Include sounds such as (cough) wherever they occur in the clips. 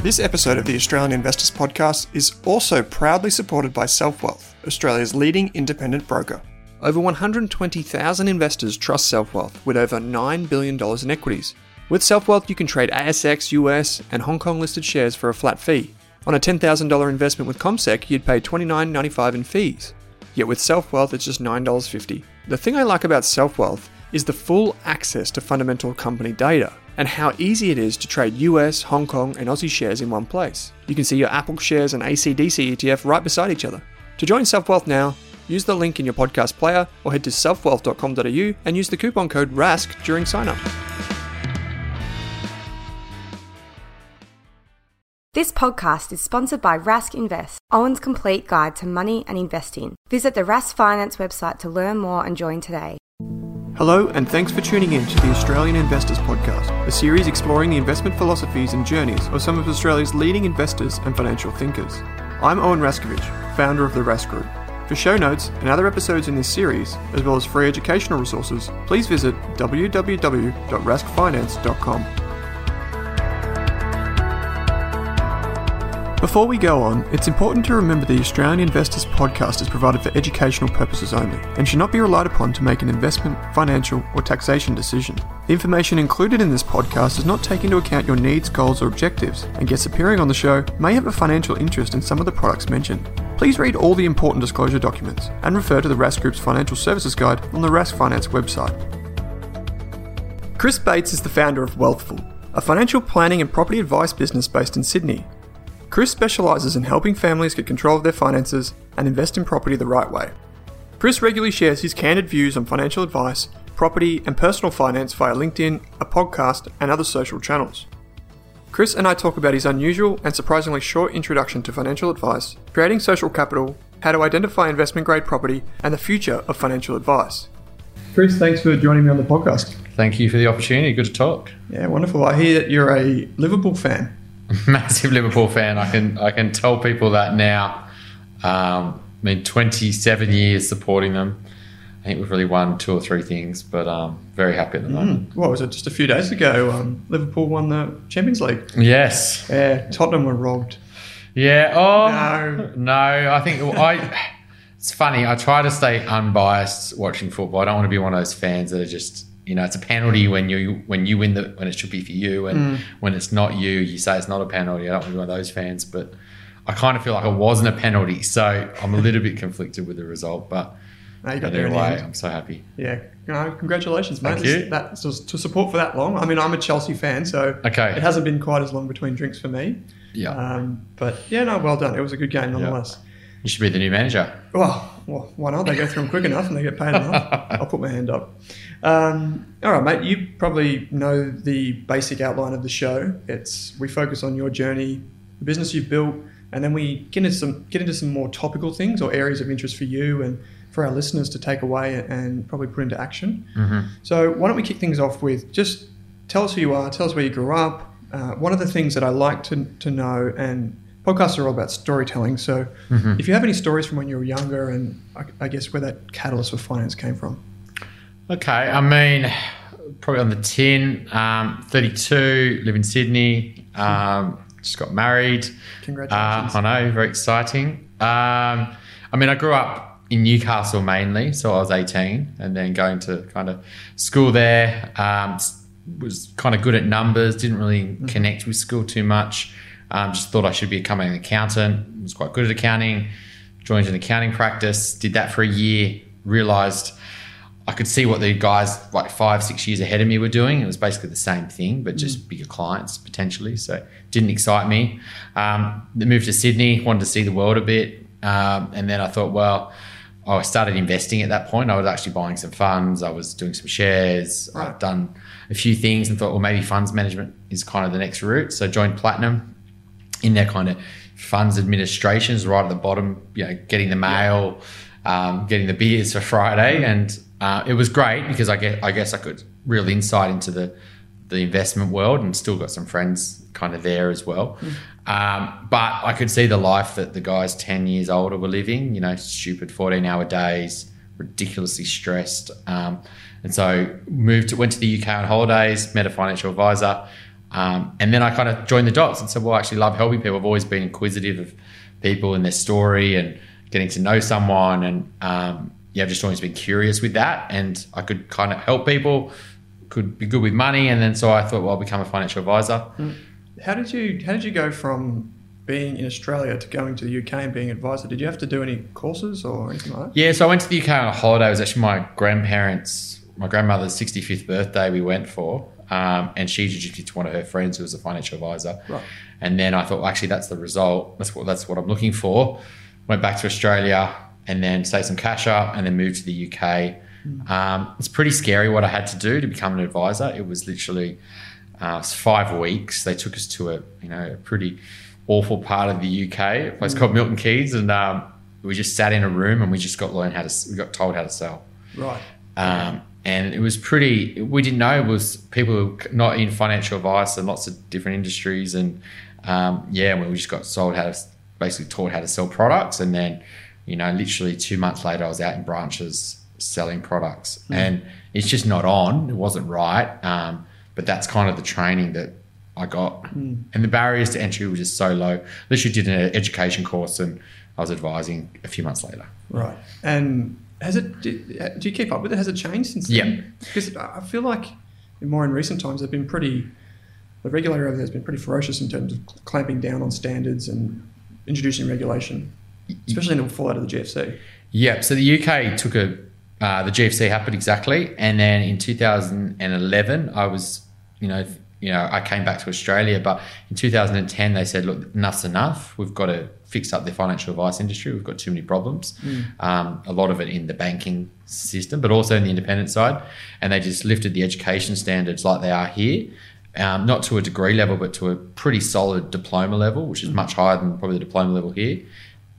This episode of the Australian Investors Podcast is also proudly supported by SelfWealth, Australia's leading independent broker. Over 120,000 investors trust SelfWealth with over $9 billion in equities. With SelfWealth, you can trade ASX, US, and Hong Kong listed shares for a flat fee. On a $10,000 investment with CommSec, you'd pay $29.95 in fees. Yet with SelfWealth, it's just $9.50. The thing I like about SelfWealth is the full access to fundamental company data and how easy it is to trade US, Hong Kong, and Aussie shares in one place. You can see your Apple shares and ACDC ETF right beside each other. To join SelfWealth now, use the link in your podcast player or head to selfwealth.com.au and use the coupon code RASK during sign up. This podcast is sponsored by Rask Invest, Owen's complete guide to money and investing. Visit the Rask Finance website to learn more and join today. Hello, and thanks for tuning in to the Australian Investors Podcast, a series exploring the investment philosophies and journeys of some of Australia's leading investors and financial thinkers. I'm Owen Raskovich, founder of the Rask Group. For show notes and other episodes in this series, as well as free educational resources, please visit www.raskfinance.com. Before we go on, it's important to remember the Australian Investors podcast is provided for educational purposes only and should not be relied upon to make an investment, financial, or taxation decision. The information included in this podcast does not take into account your needs, goals, or objectives, and guests appearing on the show may have a financial interest in some of the products mentioned. Please read all the important disclosure documents and refer to the Rask Group's financial services guide on the Rask Finance website. Chris Bates is the founder of Wealthful, a financial planning and property advice business based in Sydney. Chris specialises in helping families get control of their finances and invest in property the right way. Chris regularly shares his candid views on financial advice, property, and personal finance via LinkedIn, a podcast, and other social channels. Chris and I talk about his unusual and surprisingly short introduction to financial advice, creating social capital, how to identify investment grade property, and the future of financial advice. Chris, thanks for joining me on the podcast. Thank you for the opportunity. Good to talk. Yeah, wonderful. I hear that you're a Liverpool fan. (laughs) massive Liverpool fan. I can I can tell people that now. Um, I mean, 27 years supporting them. I think we've really won two or three things, but um, very happy at the moment. Mm. What was it? Just a few days ago, um, Liverpool won the Champions League. Yes. Yeah, Tottenham were robbed. Yeah. Oh no, no. I think I. It's funny. I try to stay unbiased watching football. I don't want to be one of those fans that are just you know, it's a penalty when you when you win the when it should be for you, and mm. when it's not you, you say it's not a penalty. I don't want to be one of those fans, but I kind of feel like it wasn't a penalty, so I'm a little bit conflicted with the result. But no, you got there anyway, I'm so happy. Yeah, know, congratulations, mate. Thank you. That to support for that long. I mean, I'm a Chelsea fan, so okay, it hasn't been quite as long between drinks for me. Yeah. Um, but yeah, no, well done. It was a good game nonetheless. You should be the new manager. Well, well why not? They go through them quick enough and they get paid enough. (laughs) I'll put my hand up. Um, all right, mate. You probably know the basic outline of the show. It's we focus on your journey, the business you've built, and then we get into some get into some more topical things or areas of interest for you and for our listeners to take away and probably put into action. Mm-hmm. So why don't we kick things off with just tell us who you are, tell us where you grew up. Uh, one of the things that I like to, to know, and podcasts are all about storytelling. So Mm-hmm. if you have any stories from when you were younger, and I, I guess where that catalyst for finance came from. Okay, I mean, probably on the tin. Um, Thirty-two, live in Sydney. Um, just got married. Uh, Congratulations. I know, very exciting. Um, I mean, I grew up in Newcastle mainly, so I was 18, and then going to kind of school there. Um, was kind of good at numbers, didn't really connect with school too much. Um, just thought I should become an accountant. I Was quite good at accounting. Joined an accounting practice. Did that for a year. Realized I could see what the guys like five, six years ahead of me were doing. It was basically the same thing, but just bigger clients potentially. So it didn't excite me. Um, then moved to Sydney, wanted to see the world a bit. Um, and then I thought, well, I started investing at that point. I was actually buying some funds. I was doing some shares. Right. I've done a few things and thought, well, maybe funds management is kind of the next route. So joined Platinum in their kind of funds administrations right at the bottom, you know, getting the mail, um, getting the beers for Friday. And uh, it was great because I guess, I guess I could real insight into the, the investment world and still got some friends kind of there as well. Um, but I could see the life that the guys 10 years older were living, you know, stupid 14 hour days, ridiculously stressed. Um, and so moved to, went to the UK on holidays, met a financial advisor. Um, and then I kind of joined the dots and said, well, I actually love helping people. I've always been inquisitive of people and their story and getting to know someone. And um, yeah, I've just always been curious with that. And I could kind of help people, could be good with money. And then so I thought, well, I'll become a financial advisor. How did you How did you go from being in Australia to going to the UK and being advisor? Did you have to do any courses or anything like that? Yeah, so I went to the UK on a holiday. It was actually my grandparents, my grandmother's 65th birthday we went for. Um, and she introduced me to one of her friends who was a financial advisor. Right. And then I thought, well, actually, that's the result. That's what that's what I'm looking for. Went back to Australia and then saved some cash up and then moved to the UK. Um, it's pretty scary what I had to do to become an advisor. It was literally uh, five weeks. They took us to a you know a pretty awful part of the UK, a place called Milton Keynes, and um, we just sat in a room and we just got learned how to we got told how to sell. Right. Um, and it was pretty. We didn't know it was people not in financial advice and lots of different industries, and um, yeah, we just got sold how to basically taught how to sell products, and then you know, literally two months later, I was out in branches selling products, and it's just not on. It wasn't right, um, but that's kind of the training that I got, and the barriers to entry were just so low. Literally did an education course, and I was advising a few months later. Right. And has it? Do, do you keep up with it? Has it changed since then? Yeah. Because I feel like more in recent times they've been pretty. The regulator over there has been pretty ferocious in terms of clamping down on standards and introducing regulation, especially in the fallout of the GFC. Yeah, so the UK took a uh, the GFC happened exactly, and then in 2011, I was, you know, you know, I came back to Australia, but in 2010 they said, look, enough's enough. We've got to fix up the financial advice industry. We've got too many problems. Um, a lot of it in the banking system, but also in the independent side, and they just lifted the education standards like they are here. Um, not to a degree level, but to a pretty solid diploma level, which is much higher than probably the diploma level here.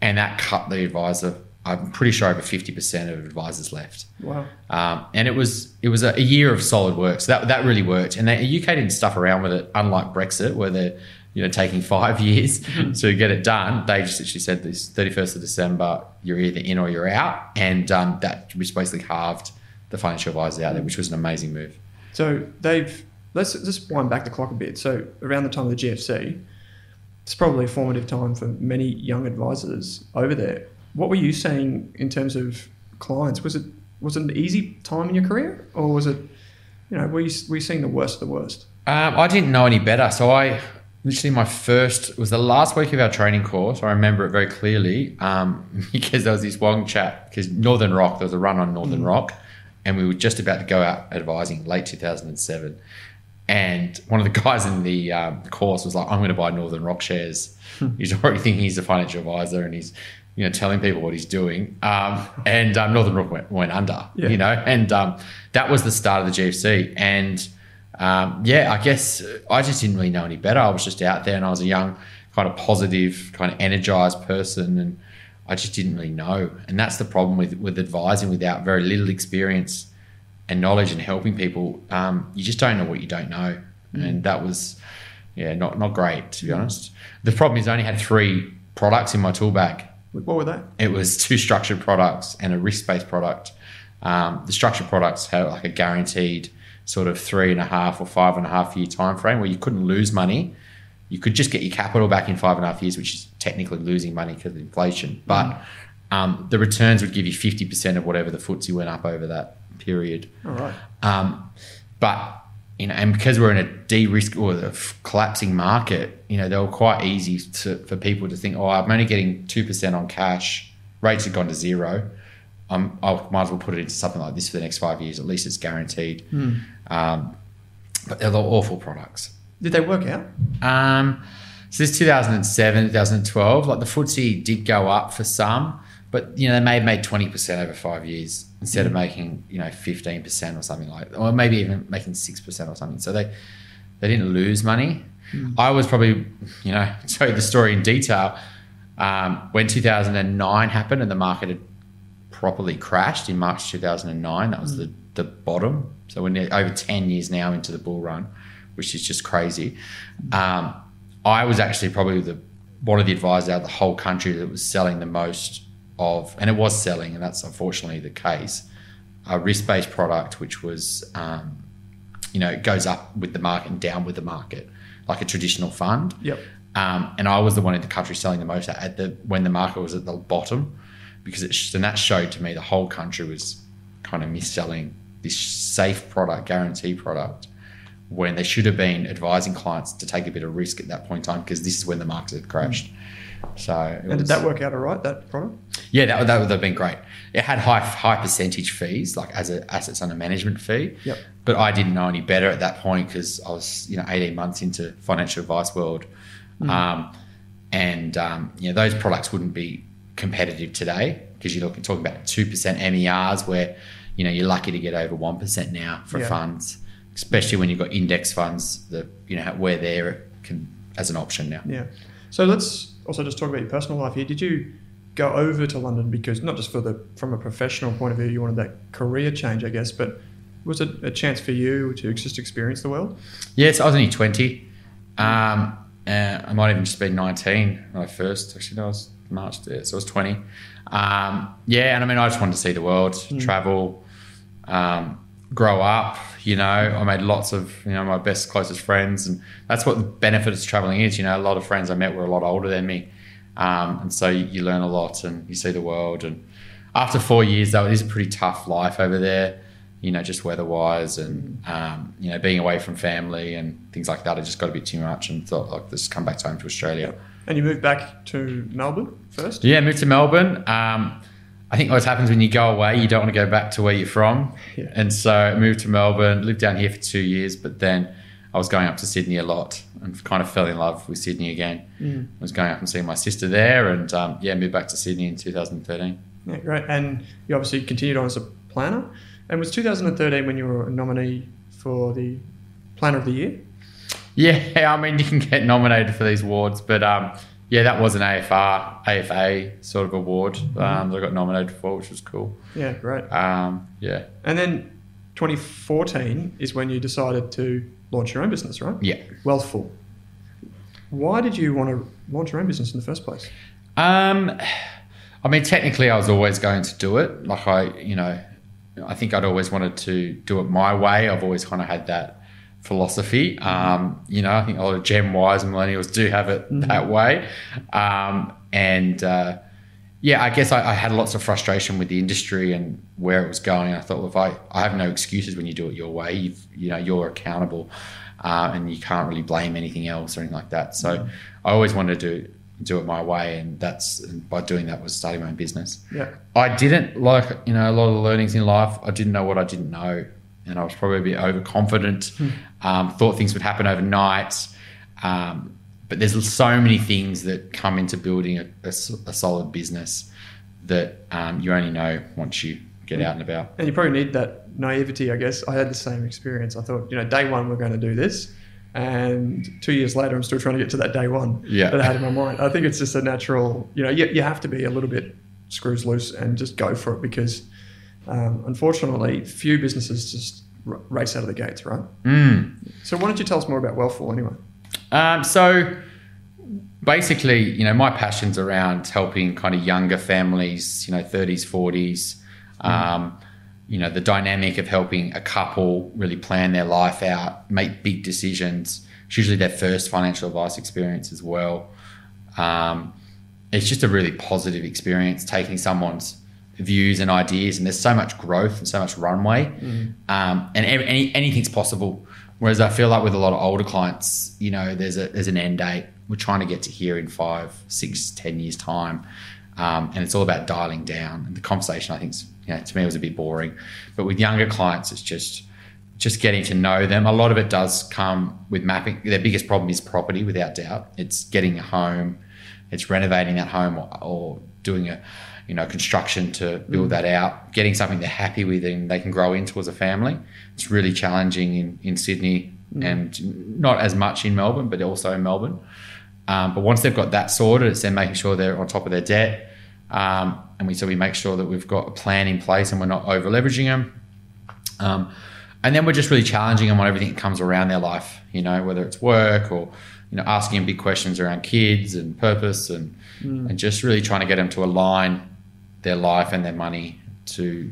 And that cut the advisor. I'm pretty sure over 50% of advisors left. Wow. Um, and it was it was a, a year of solid work. So that that really worked. And the UK didn't stuff around with it, unlike Brexit, where they're you know taking five (laughs) years to get it done. They just actually said this 31st of December, you're either in or you're out, and um, that which basically halved the financial advisors out there, which was an amazing move. So they've let's just wind back the clock a bit. So around the time of the GFC, it's probably a formative time for many young advisors over there. What were you seeing in terms of clients? Was it was it an easy time in your career, or was it, you know, were you, were you seeing the worst of the worst? Um, I didn't know any better. So I literally my first was the last week of our training course. I remember it very clearly um, (laughs) because there was this one chat because Northern Rock there was a run on Northern Rock, and we were just about to go out advising late 2007. And one of the (laughs) guys in the um, course was like, "I'm going to buy Northern Rock shares." he's already (laughs) thinking he's a financial advisor, and he's you know, telling people what he's doing. Um, and um, Northern Rock went, went under, Yeah. you know, and um, that was the start of the GFC. And um, yeah, I guess I just didn't really know any better. I was just out there and I was a young, kind of positive, kind of energized person. And I just didn't really know. And that's the problem with, with advising without very little experience and knowledge and helping people. Um, you just don't know what you don't know. And that was, yeah, not, not great, to be honest. The problem is I only had three products in my tool bag What were they? it was two structured products and a risk based product. Um, the structured products had like a guaranteed sort of three and a half or five and a half year time frame where you couldn't lose money. You could just get your capital back in five and a half years, which is technically losing money because of inflation. But um, the returns would give you 50% of whatever the FTSE went up over that period. All right. Um, but you know, and because we're in a de-risk or a collapsing market, you know, they were quite easy to, for people to think, oh, I'm only getting two percent on cash. Rates have gone to zero. Um, I might as well put it into something like this for the next five years. At least it's guaranteed. Um, but they're awful products. Did they work out? Um, so this 2007, 2012, like the FTSE did go up for some, but you know they may have made 20% over five years instead of making you know 15% or something like, or maybe even making six percent or something. So they they didn't lose money. I was probably you know (laughs) tell you the story in detail um, when 2009 happened and the market had properly crashed in March 2009. That was the the bottom. So we're near, over 10 years now into the bull run, which is just crazy. Um, I was actually probably the one of the advisors out of the whole country that was selling the most of, and it was selling, and that's unfortunately the case. A risk-based product, which was, um, you know, it goes up with the market and down with the market, like a traditional fund. Yep. Um, and I was the one in the country selling the most at the when the market was at the bottom, because it sh- and that showed to me the whole country was kind of mis-selling this safe product, guarantee product, when they should have been advising clients to take a bit of risk at that point in time because this is when the market had crashed. So it And did that work out all right, that product? yeah, that, that would have been great. It had high high percentage fees, like as a assets under management fee. Yep. But I didn't know any better at that point because I was, you know, eighteen months into financial advice world, um, and um, you know those products wouldn't be competitive today because you're looking talking about two percent MERs where, you know, you're lucky to get over one percent now for Yeah. funds, especially when you've got index funds that you know where they're can as an option now. Yeah. So let's also just talk about your personal life here. Did you go over to London because not just for the from a professional point of view, you wanted that career change, I guess, but was it a chance for you to just experience the world? Yes, I was only 20. Um, uh, I might even just been 19 when I first, actually, no, I was March there, so I was 20. Um, yeah, and I mean, I just wanted to see the world, travel, um, grow up. You know, I made lots of, you know, my best, closest friends. And that's what the benefit of traveling is. You know, a lot of friends I met were a lot older than me. Um, and so you, you learn a lot and you see the world. And after four years, though, it is a pretty tough life over there you know, just weather wise and, um, you know, being away from family and things like that. I just got a bit too much and thought, like, let's come back home to Australia. And you moved back to Melbourne first? Yeah, moved to Melbourne. Um, I think what happens when you go away, you don't want to go back to where you're from. Yeah. And so I moved to Melbourne, lived down here for two years, but then I was going up to Sydney a lot and kind of fell in love with Sydney again. Mm. I was going up and seeing my sister there and, um, yeah, moved back to Sydney in 2013. Yeah, great. And you obviously continued on as a planner. And was 2013 when you were a nominee for the Planner of the Year? Yeah, (laughs) I mean, you can get nominated for these awards, but um, yeah, that was an AFR, AFA sort of award um, that I got nominated for, which was cool. Yeah, great. Um, yeah, And then 2014 is when you decided to launch your own business, right? yeah. Wealthful. Why did you want to launch your own business in the first place? Um, I mean, technically, I was always going to do it. Like I, you know, I think I'd always wanted to do it my way. I've always kind of had that philosophy. Um, you know, I think a lot of Gen Ys and millennials do have it that way. Um, and uh, yeah, I guess I, I had lots of frustration with the industry and where it was going. I thought, well, if I, I have no excuses when you do it your way. You've, you know, you're accountable, uh, and you can't really blame anything else or anything like that. So I always wanted to do do it my way, and that's and by doing that was starting my own business. Yeah. I didn't like you know a lot of the learnings in life. I didn't know what I didn't know, and I was probably a bit overconfident. Um, thought things would happen overnight, um, but there's so many things that come into building a, a, a solid business that um, you only know once you get out and about. And you probably need that naivety, I guess. I had the same experience. I thought, you know, day one we're going to do this, and two years later I'm still trying to get to that day one Yeah. that I had in my mind. I think it's just a natural, you know, you, you have to be a little bit screws loose and just go for it because, um, unfortunately, few businesses just r- race out of the gates, right? Mm. So why don't you tell us more about Wealthful anyway? Um, so basically, you know, my passion's around helping kind of younger families, you know, 30s, 40s. Um, you know, the dynamic of helping a couple really plan their life out, make big decisions. It's usually their first financial advice experience as well. Um, it's just a really positive experience taking someone's views and ideas, and there's so much growth and so much runway, um, and any, anything's possible. Whereas I feel like with a lot of older clients, you know, there's a there's an end date. We're trying to get to here in five, six, ten years time, um, and it's all about dialing down. And the conversation, I think, you know, to me was a bit boring. But with younger clients, it's just just getting to know them. A lot of it does come with mapping. Their biggest problem is property, without doubt. It's getting a home, it's renovating that home, or, or doing a you know construction to build that out. Getting something they're happy with and they can grow into as a family. It's really challenging in in Sydney and not as much in Melbourne, but also in Melbourne. Um, but once they've got that sorted, it's then making sure they're on top of their debt. Um, and we so we make sure that we've got a plan in place and we're not over leveraging them. Um, and then we're just really challenging them on everything that comes around their life, you know, whether it's work or, you know, asking them big questions around kids and purpose and, and just really trying to get them to align their life and their money to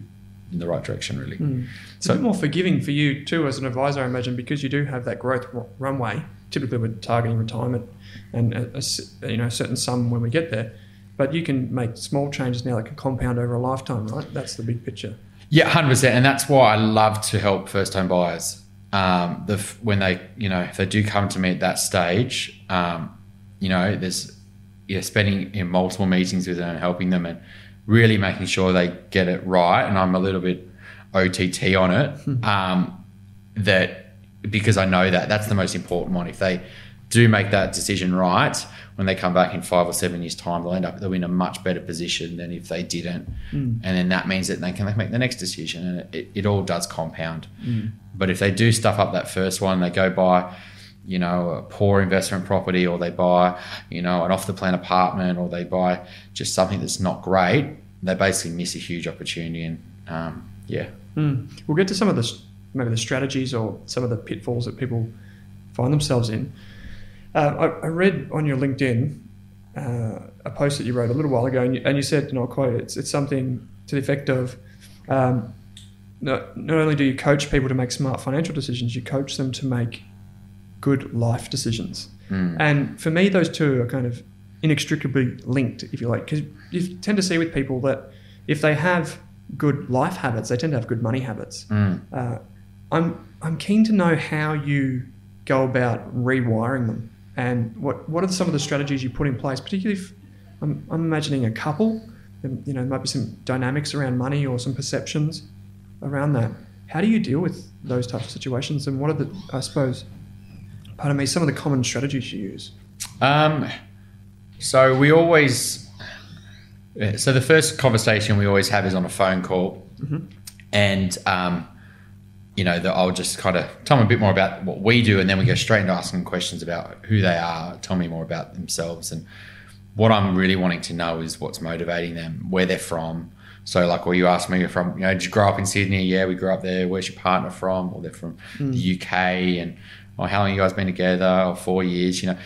in the right direction, really. It's a bit more forgiving for you too as an advisor, I imagine, because you do have that growth r- runway. Typically, we're targeting retirement and a, a s- you know a certain sum when we get there, but you can make small changes now that can compound over a lifetime, right? That's the big picture. Yeah, hundred percent, and that's why I love to help first home buyers. Um, the when they, you know, if they do come to me at that stage, um, you know, there's yeah, spending in multiple meetings with them and helping them and really making sure they get it right. And I'm a little bit OTT on it. Hmm. Um, that because I know that that's the most important one. If they do make that decision right, when they come back in five or seven years' time, they'll end up they'll be in a much better position than if they didn't. Hmm. And then that means that they can make the next decision, and it, it, all does compound. Hmm. But if they do stuff up that first one, they go buy, you know, a poor investment property, or they buy, you know, an off the plan apartment, or they buy just something that's not great, they basically miss a huge opportunity. And um, yeah, Mm. We'll get to some of the maybe the strategies or some of the pitfalls that people find themselves in. Uh, I, I read on your LinkedIn uh, a post that you wrote a little while ago, and you, and you said, and I'll quote it, it's, it's something to the effect of, um, not, not only do you coach people to make smart financial decisions, you coach them to make good life decisions. And for me, those two are kind of inextricably linked, if you like, because you tend to see with people that if they have good life habits, they tend to have good money habits. Uh, I'm I'm keen to know how you go about rewiring them, and what what are some of the strategies you put in place, particularly if I'm, I'm imagining a couple, and you know, there might be some dynamics around money or some perceptions around that. How do you deal with those types of situations, and what are the I suppose, pardon me, some of the common strategies you use? Um, so we always, so the first conversation we always have is on a phone call, and um, you know, the, I'll just kind of tell them a bit more about what we do, and then we go straight into asking questions about who they are, tell me more about themselves, and what I'm really wanting to know is what's motivating them, where they're from. So, like, well, you asked me, you're from, you know, did you grow up in Sydney? Yeah, we grew up there. Where's your partner from? Or they're from the UK, and oh, how long you guys been together? Or four years, you know.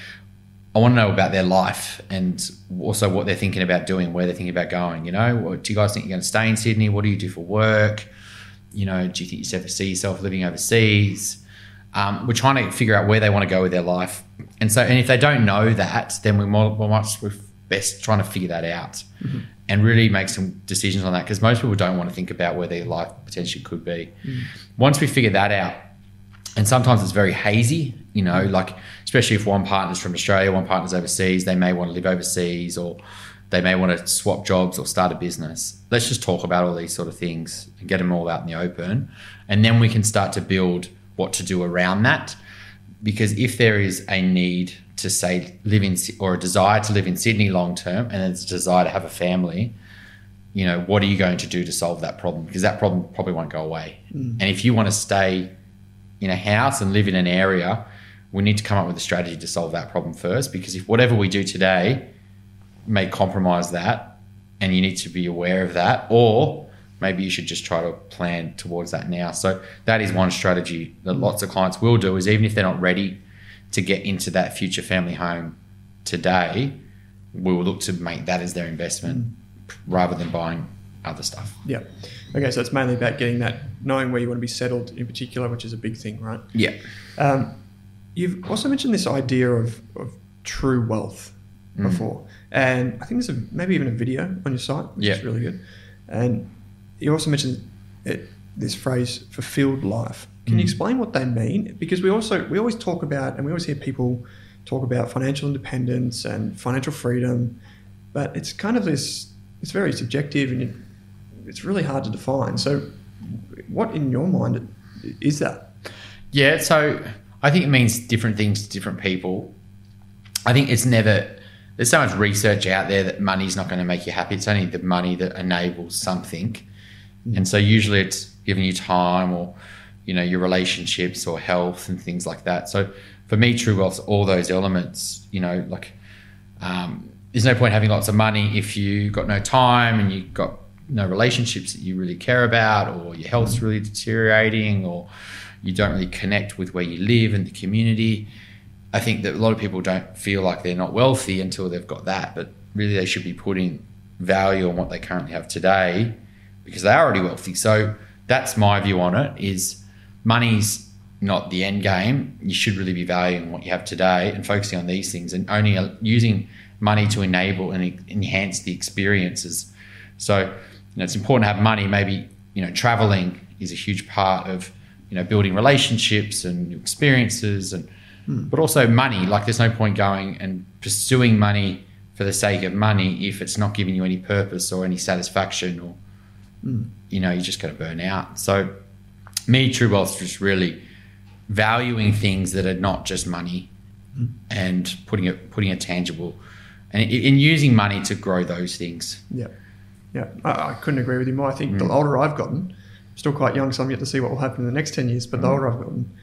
I want to know about their life and also what they're thinking about doing, where they're thinking about going. You know, What- do you guys think you're going to stay in Sydney? What do you do for work? You know, do you think you ever see yourself living overseas? Um, we're trying to figure out where they want to go with their life, and so and if they don't know that, then we more, we're much we're best trying to figure that out and really make some decisions on that because most people don't want to think about where their life potentially could be. Once we figure that out, and sometimes it's very hazy you know like especially if one partner's from australia one partner's overseas they may want to live overseas or they may want to swap jobs or start a business let's just talk about all these sort of things and get them all out in the open and then we can start to build what to do around that because if there is a need to say live in or a desire to live in Sydney long term and it's a desire to have a family, you know, what are you going to do to solve that problem? Because that problem probably won't go away. Mm. And if you want to stay in a house and live in an area, we need to come up with a strategy to solve that problem first. Because if whatever we do today may compromise that, and you need to be aware of that, or maybe you should just try to plan towards that now. So that is one strategy that lots of clients will do is even if they're not ready to get into that future family home today, we will look to make that as their investment mm. rather than buying other stuff. Yeah. Okay, so it's mainly about getting that, knowing where you want to be settled in particular, which is a big thing, right? Yeah. Um, you've also mentioned this idea of, of true wealth mm. before, and I think there's a, maybe even a video on your site, which yeah. is really good. And you also mentioned it, this phrase fulfilled life. Can mm. you explain what they mean? Because we also we always talk about and we always hear people talk about financial independence and financial freedom, but it's kind of this it's very subjective and it's really hard to define. So, what in your mind is that? Yeah, so I think it means different things to different people. I think it's never there's so much research out there that money's not going to make you happy. It's only the money that enables something. Mm. And so usually it's giving you time or, you know, your relationships or health and things like that. So for me, true wealth's all those elements, you know, like um, there's no point having lots of money if you got no time and you got no relationships that you really care about or your health's really deteriorating or you don't really connect with where you live and the community. I think that a lot of people don't feel like they're not wealthy until they've got that, but really they should be putting value on what they currently have today because they're already wealthy. So that's my view on it is money's not the end game. You should really be valuing what you have today and focusing on these things and only using money to enable and enhance the experiences. So, you know, it's important to have money. Maybe, you know, traveling is a huge part of, you know, building relationships and experiences and hmm. but also money. Like there's no point going and pursuing money for the sake of money if it's not giving you any purpose or any satisfaction or mm. you know, you're just going to burn out. So, me, true wealth is just really valuing things that are not just money mm. and putting it putting a tangible and in using money to grow those things. Yeah, yeah, I, I couldn't agree with you more. I think mm. the older I've gotten, I'm still quite young, so I'm yet to see what will happen in the next ten years. But the mm. older I've gotten,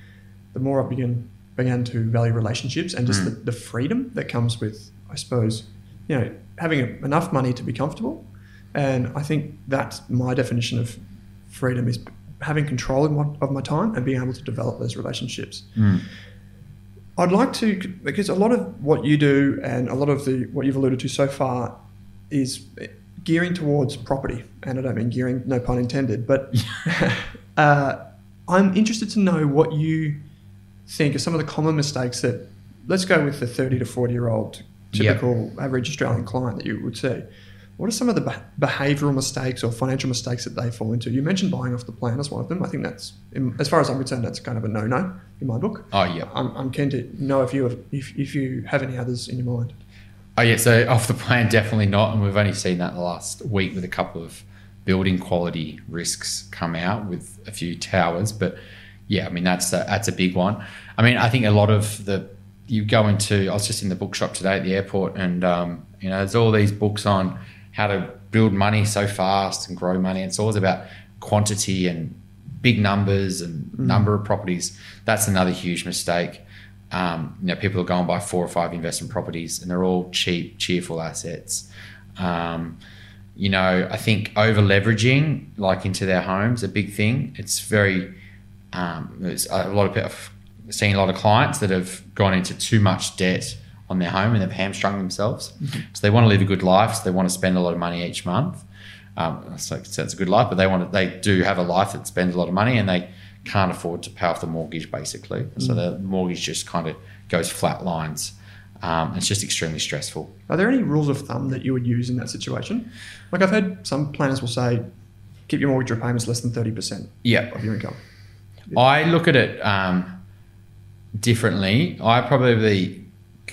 the more I begin began to value relationships and just mm. the, the freedom that comes with, I suppose, you know, having enough money to be comfortable and I think that's my definition of freedom is having control of my time and being able to develop those relationships. Mm. I'd like to because a lot of what you do and a lot of the what you've alluded to so far is gearing towards property, and I don't mean gearing, no pun intended, but (laughs) uh, I'm interested to know what you think are some of the common mistakes that let's go with the 30 to 40 year old typical yep. average Australian client that you would see. What are some of the behavioural mistakes or financial mistakes that they fall into? You mentioned buying off the plan as one of them. I think that's, as far as I'm concerned, that's kind of a no-no in my book. Oh yeah. I'm, I'm keen to know if you have, if, if you have any others in your mind. Oh yeah. So off the plan, (laughs) definitely not. And we've only seen that the last week with a couple of building quality risks come out with a few towers. But yeah, I mean that's a, that's a big one. I mean, I think a lot of the you go into. I was just in the bookshop today at the airport, and um, you know, there's all these books on how to build money so fast and grow money. It's always about quantity and big numbers and mm. number of properties. That's another huge mistake. Um, you know, people are going by four or five investment properties, and they're all cheap, cheerful assets. Um, you know, I think over leveraging, like into their homes, a big thing. It's very, um, a lot of people, seeing a lot of clients that have gone into too much debt on their home and they've hamstrung themselves. Mm-hmm. So they want to live a good life. So they want to spend a lot of money each month. Um, so it's a good life, but they want to, they do have a life that spends a lot of money and they can't afford to pay off the mortgage basically. Mm-hmm. So the mortgage just kind of goes flat lines. Um, it's just extremely stressful. Are there any rules of thumb that you would use in that situation? Like I've heard some planners will say, keep your mortgage repayments less than 30% yep. of your income. I look at it um, differently. I probably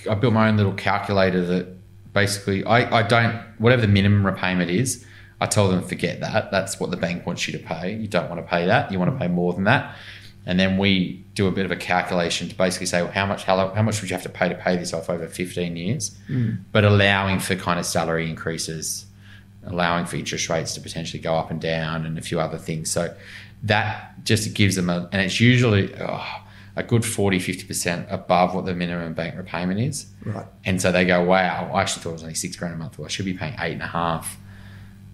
I built my own little calculator that basically I, I don't whatever the minimum repayment is. I tell them forget that. That's what the bank wants you to pay. You don't want to pay that. You want to pay more than that. and then we do a bit of a calculation to basically say well, how much how, how much would you have to pay to pay this off over 15 years, mm. but allowing for kind of salary increases, allowing for interest rates to potentially go up and down, and a few other things. So that just gives them a, and it's usually oh, a good 40, 50% above what the minimum bank repayment is. Right. And so they go, wow, I actually thought it was only six grand a month. Well, I should be paying eight and a half.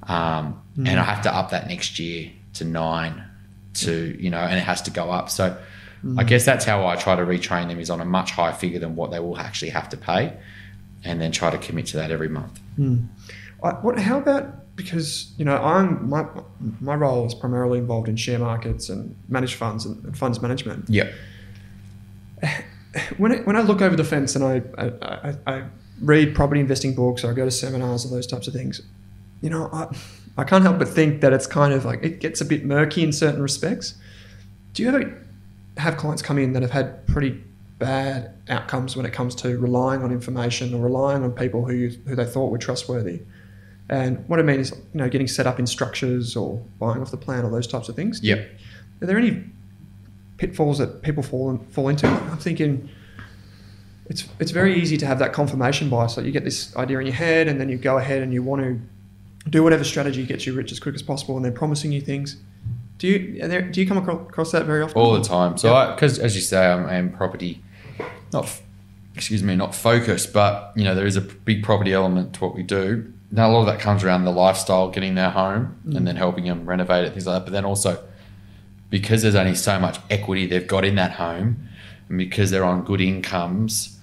Um, hmm. And I have to up that next year to nine to, you know, and it has to go up. So hmm. I guess that's how I try to retrain them is on a much higher figure than what they will actually have to pay and then try to commit to that every month. Hmm. I, what? How about because you know I'm my my role is primarily involved in share markets and managed funds and, and funds management. Yeah. (sighs) When I, when I look over the fence and I, I, I, I read property investing books or I go to seminars and those types of things, you know I I can't help but think that it's kind of like it gets a bit murky in certain respects. Do you ever have clients come in that have had pretty bad outcomes when it comes to relying on information or relying on people who you, who they thought were trustworthy? And what I mean is, you know, getting set up in structures or buying off the plan or those types of things. Yep. Are there any pitfalls that people fall fall into? I'm thinking it's it's very easy to have that confirmation bias. Like you get this idea in your head, and then you go ahead and you want to do whatever strategy gets you rich as quick as possible, and they're promising you things. Do you there, do you come across that very often? all the time. So, Yeah. because as you say, I'm, I'm property, not excuse me, not focused, but you know there is a big property element to what we do. Now a lot of that comes around the lifestyle, getting their home, mm. and then helping them renovate it, things like that. But then also because there's only so much equity they've got in that home, and because they're on good incomes,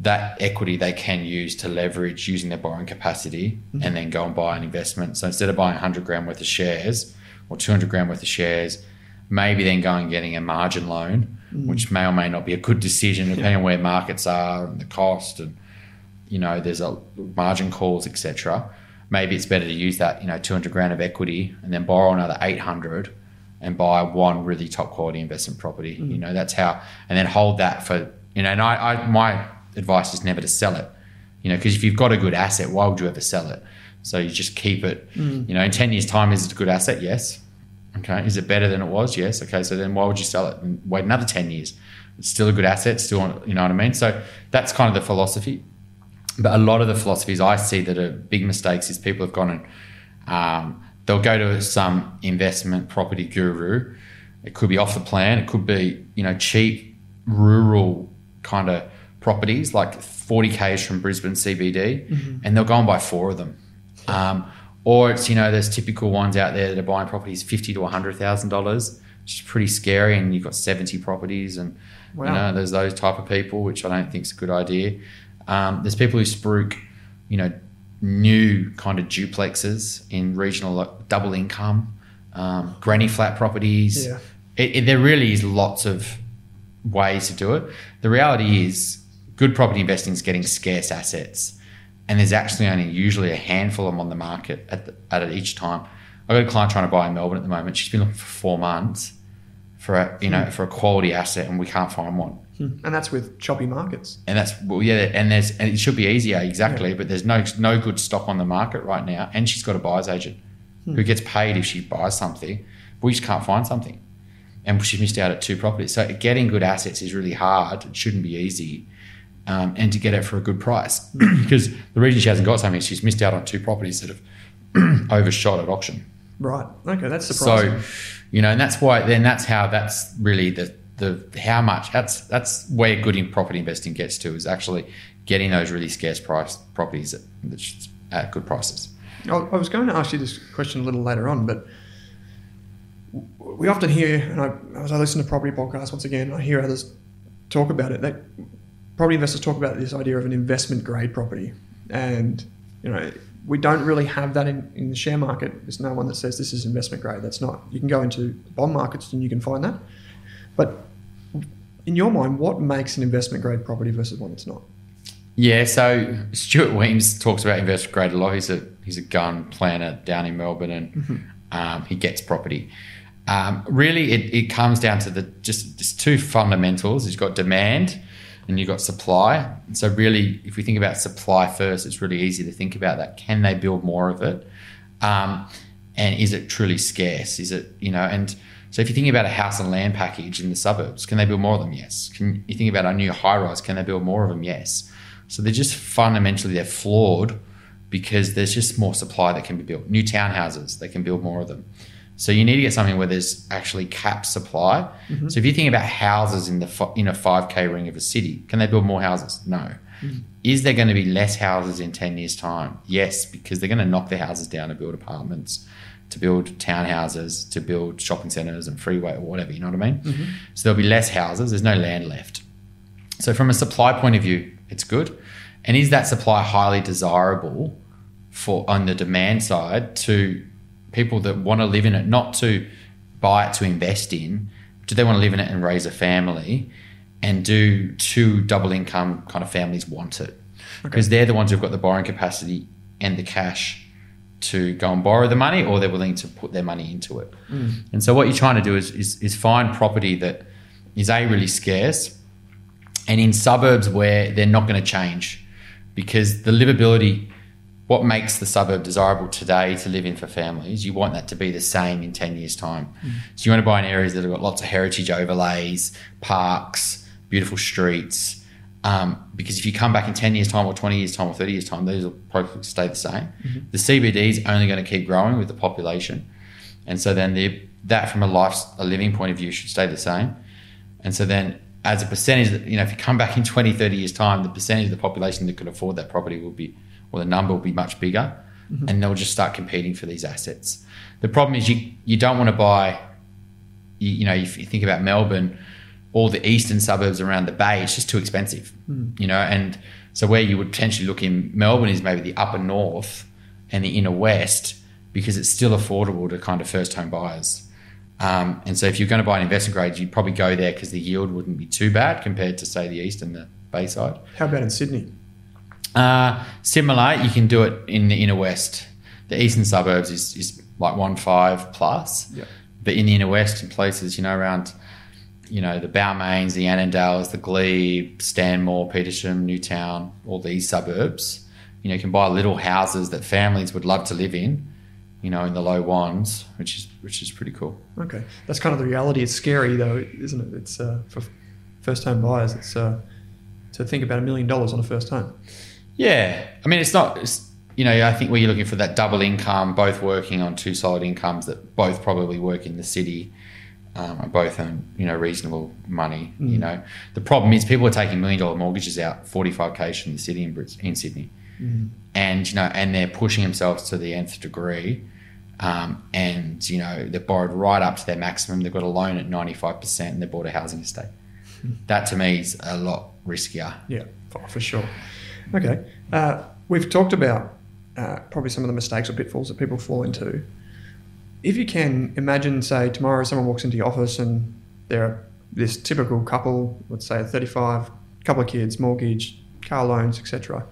that equity they can use to leverage using their borrowing capacity mm-hmm. and then go and buy an investment. So instead of buying 100 grand worth of shares or 200 grand worth of shares, maybe then going and getting a margin loan, mm. which may or may not be a good decision depending on where markets are and the cost and you know there's a margin calls etc. Maybe it's better to use that you know 200 grand of equity and then borrow another 800 and buy one really top quality investment property. Mm-hmm. You know that's how and then hold that for you know and I, I my advice is never to sell it. You know because if you've got a good asset, why would you ever sell it? So you just keep it. You know in 10 years time is it a good asset? Yes. Okay. Is it better than it was? Yes. Okay. So then why would you sell it and wait another 10 years? It's still a good asset, still, you know what I mean? So that's kind of the philosophy. But a lot of the philosophies I see that are big mistakes is people have gone and um, they'll go to some investment property guru. It could be off the plan. It could be, you know, cheap rural kind of properties like 40 Ks from Brisbane CBD, and they'll go and buy four of them. Um, or it's, you know, there's typical ones out there that are buying properties fifty to $100,000, which is pretty scary. And you've got 70 properties and, Wow. you know, there's those type of people, which I don't think is a good idea. Um, there's people who spruik, you know, new kind of duplexes in regional like, double income, um, granny flat properties. Yeah. It, it, there really is lots of ways to do it. The reality is, good property investing is getting scarce assets, and there's actually only usually a handful of them on the market at, the, at each time. I've got a client trying to buy in Melbourne at the moment. She's been looking for four months for a you know hmm. for a quality asset, and we can't find one. Hmm. and that's with choppy markets. And that's well, yeah, and there's and it should be easier exactly, but there's no no good stock on the market right now, and she's got a buyer's agent hmm. who gets paid if she buys something. We just can't find something, and she's missed out at two properties. So getting good assets is really hard. It shouldn't be easy, um, and to get it for a good price (clears throat) because the reason she hasn't got something is she's missed out on two properties that have (clears throat) overshot at auction. Right. Okay, that's surprising. So, you know, and that's why then that's how that's really the the how much that's that's where good in property investing gets to is actually getting those really scarce price properties at, at good prices. I I was going to ask you this question a little later on, but we often hear, and I, as I listen to property podcasts once again, I hear others talk about it. That property investors talk about this idea of an investment grade property, and you know we don't really have that in, in the share market. There's no one that says this is investment grade. That's not. You can go into bond markets and you can find that, but in your mind, what makes an investment grade property versus one that's not? Yeah, so Stuart Wemyss talks about investment grade a lot. He's a he's a gun planner down in Melbourne, and um, he gets property. Um, really, it, it comes down to the just just two fundamentals. He's got demand, and you've got supply. And so, really, if we think about supply first, it's really easy to think about that. Can they build more of it? Um, and is it truly scarce? Is it you know? And So if you think about a house and land package in the suburbs, can they build more of them? Yes. Can you think about a new high rise? Can they build more of them? Yes. So they're just fundamentally they're flawed because there's just more supply that can be built. New townhouses, they can build more of them. So you need to get something where there's actually capped supply. Mm-hmm. So if you think about houses in the in a 5k ring of a city, can they build more houses? No. Mm-hmm. Is there going to be less houses in 10 years time? Yes, because they're going to knock the houses down to build apartments to build townhouses, to build shopping centres and freeway or whatever, you know what I mean? Mm-hmm. So there'll be less houses, there's no land left. So from a supply point of view, it's good. And is that supply highly desirable for on the demand side to people that want to live in it, not to buy it to invest in? Do they want to live in it and raise a family? And do two double income kind of families want it? Because okay. they're the ones who've got the borrowing capacity and the cash to go and borrow the money or they're willing to put their money into it. Mm. And so what you're trying to do is, is, is find property that is a really scarce and in suburbs where they're not going to change because the livability what makes the suburb desirable today to live in for families you want that to be the same in 10 years time mm. so you want to buy in areas that have got lots of heritage overlays parks beautiful streets um, because if you come back in 10 years' time or 20 years' time or 30 years' time, those will probably stay the same. Mm-hmm. The CBD is only going to keep growing with the population. And so then the, that from a life, a living point of view should stay the same. And so then as a percentage, you know, if you come back in 20, 30 years' time, the percentage of the population that could afford that property will be, or the number will be much bigger. Mm-hmm. And they'll just start competing for these assets. The problem is you, you don't want to buy, you, you know, if you think about Melbourne, all the eastern suburbs around the bay, it's just too expensive, mm. you know. And so where you would potentially look in Melbourne is maybe the upper north and the inner west because it's still affordable to kind of first home buyers. Um, and so if you're going to buy an investment grade, you'd probably go there because the yield wouldn't be too bad compared to say the east and the Bayside. How about in Sydney? Uh, similar, you can do it in the inner west. The eastern suburbs is, is like one five plus, yep. but in the inner west, in places you know around you know, the Balmains, the Annandales, the Glebe, Stanmore, Petersham, Newtown, all these suburbs, you know, you can buy little houses that families would love to live in, you know, in the low ones, which is which is pretty cool. Okay, that's kind of the reality. It's scary though, isn't it? It's uh, for first home buyers. It's uh, to think about a million dollars on a first home. Yeah, I mean, it's not. It's, you know, I think where you're looking for that double income, both working on two solid incomes that both probably work in the city um, both earn you know reasonable money. Mm. You know, the problem is people are taking million dollar mortgages out, forty five k from the city in, in Sydney, mm. and you know, and they're pushing themselves to the nth degree. Um, and you know they're borrowed right up to their maximum. They've got a loan at ninety five percent, and they bought a housing estate. Mm. That to me is a lot riskier. Yeah, for, for sure. Okay, uh, we've talked about uh, probably some of the mistakes or pitfalls that people fall into if you can imagine, say, tomorrow someone walks into your office and they're this typical couple, let's say 35, couple of kids, mortgage, car loans, etc.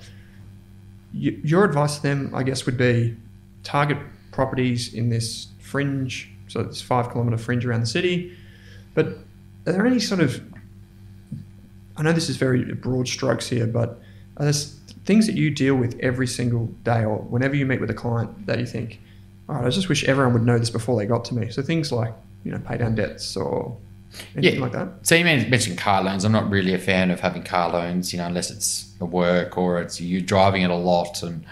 Your advice to them, I guess, would be target properties in this fringe, so this five kilometre fringe around the city. But are there any sort of, I know this is very broad strokes here, but are there things that you deal with every single day or whenever you meet with a client that you think, all right, I just wish everyone would know this before they got to me. So things like, you know, pay down debts or anything yeah. like that. So you mentioned car loans. I'm not really a fan of having car loans, you know, unless it's a work or it's you driving it a lot and,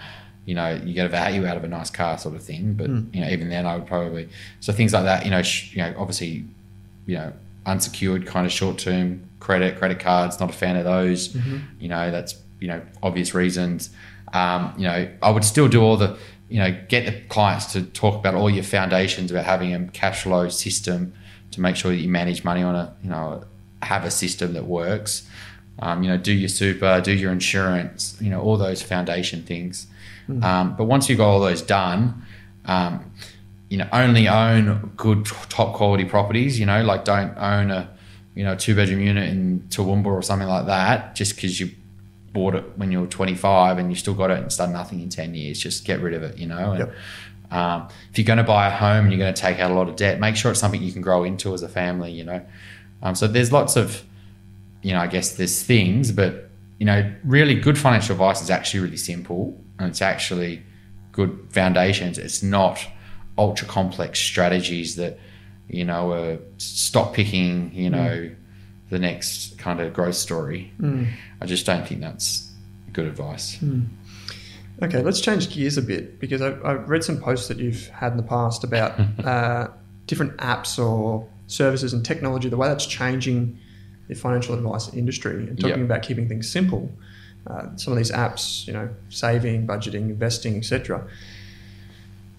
you know, you get a value out of a nice car sort of thing. But, mm. you know, even then I would probably, so things like that, you know, sh- you know, obviously, you know, unsecured kind of short term credit, credit cards, not a fan of those. Mm-hmm. You know, that's, you know, obvious reasons. Um, you know, I would still do all the, you know, get the clients to talk about all your foundations about having a cash flow system to make sure that you manage money on a, you know, have a system that works. Um, you know, do your super, do your insurance, you know, all those foundation things. Mm. Um, but once you've got all those done, um, you know, only own good top quality properties. You know, like don't own a, you know, two bedroom unit in Toowoomba or something like that just because you bought it when you were 25 and you still got it and it's done nothing in 10 years, just get rid of it, you know? And, yep. um, if you're going to buy a home and you're going to take out a lot of debt, make sure it's something you can grow into as a family, you know? Um, so there's lots of, you know, I guess there's things, but, you know, really good financial advice is actually really simple and it's actually good foundations. It's not ultra complex strategies that, you know, uh, stock picking, you know, the next kind of growth story. I just don't think that's good advice. Okay, let's change gears a bit because I, I've read some posts that you've had in the past about (laughs) uh, different apps or services and technology, the way that's changing the financial advice industry, and talking Yep. about keeping things simple. Uh, some of these apps, you know, saving, budgeting, investing, etc.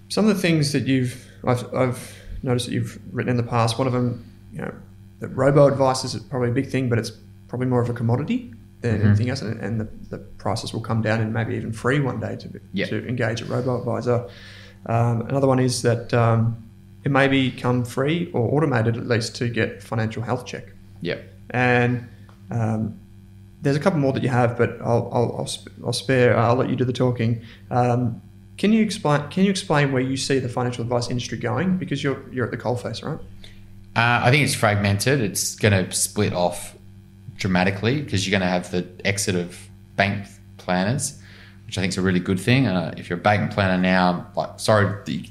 Some of the things that you've, I've, I've noticed that you've written in the past. One of them, you know, that robo advice is probably a big thing, but it's probably more of a commodity than Mhm. anything else, and, and the, the prices will come down and maybe even free one day to, Yep. to engage a robo advisor. Um, another one is that um, it may become free or automated at least to get financial health check. Yep. And um, there's a couple more that you have, but I'll, I'll, I'll, sp- I'll spare. I'll let you do the talking. Um, can you explain? Can you explain where you see the financial advice industry going? Because you're you're at the coalface, right? Uh, I think it's fragmented. It's going to split off dramatically because you're going to have the exit of bank planners, which I think is a really good thing. Uh, if you're a bank planner now, like sorry, the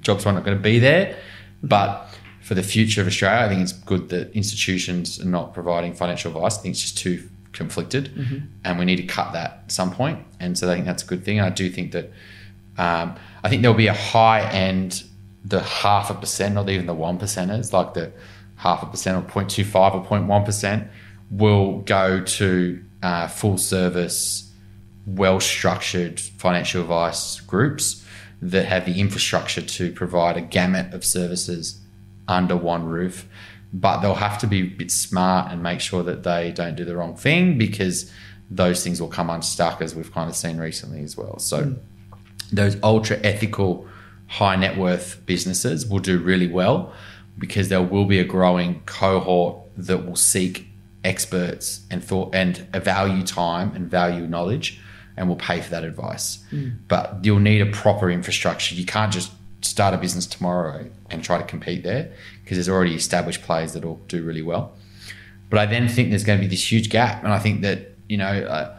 jobs are not going to be there, but for the future of Australia, I think it's good that institutions are not providing financial advice. I think it's just too conflicted, and we need to cut that at some point. And so I think that's a good thing. And I do think that um, I think there'll be a high end, the half a percent, not even the one percenters, like the half a percent or 0.25 or 0.1 percent, will go to uh, full service, well structured financial advice groups that have the infrastructure to provide a gamut of services under one roof. But they'll have to be a bit smart and make sure that they don't do the wrong thing because those things will come unstuck, as we've kind of seen recently as well. So those ultra ethical high net worth businesses will do really well because there will be a growing cohort that will seek experts and thought and value time and value knowledge and will pay for that advice. But you'll need a proper infrastructure. You can't just start a business tomorrow and try to compete there because there's already established players that will do really well. But I then think there's going to be this huge gap, and I think that you know uh,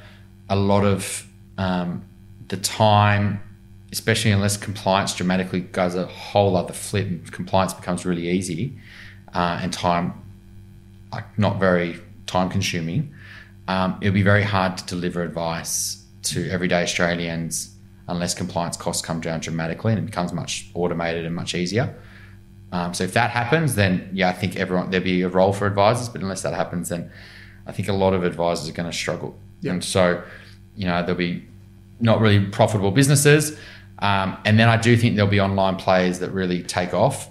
a lot of um, the time, especially unless compliance dramatically goes a whole other flip, and compliance becomes really easy, uh, and time like not very time consuming. Um, it'll be very hard to deliver advice to everyday Australians unless compliance costs come down dramatically and it becomes much automated and much easier. Um, so if that happens, then yeah, I think everyone there'll be a role for advisors. But unless that happens, then I think a lot of advisors are going to struggle. Yeah. And so, you know, there'll be not really profitable businesses. Um, and then I do think there'll be online players that really take off.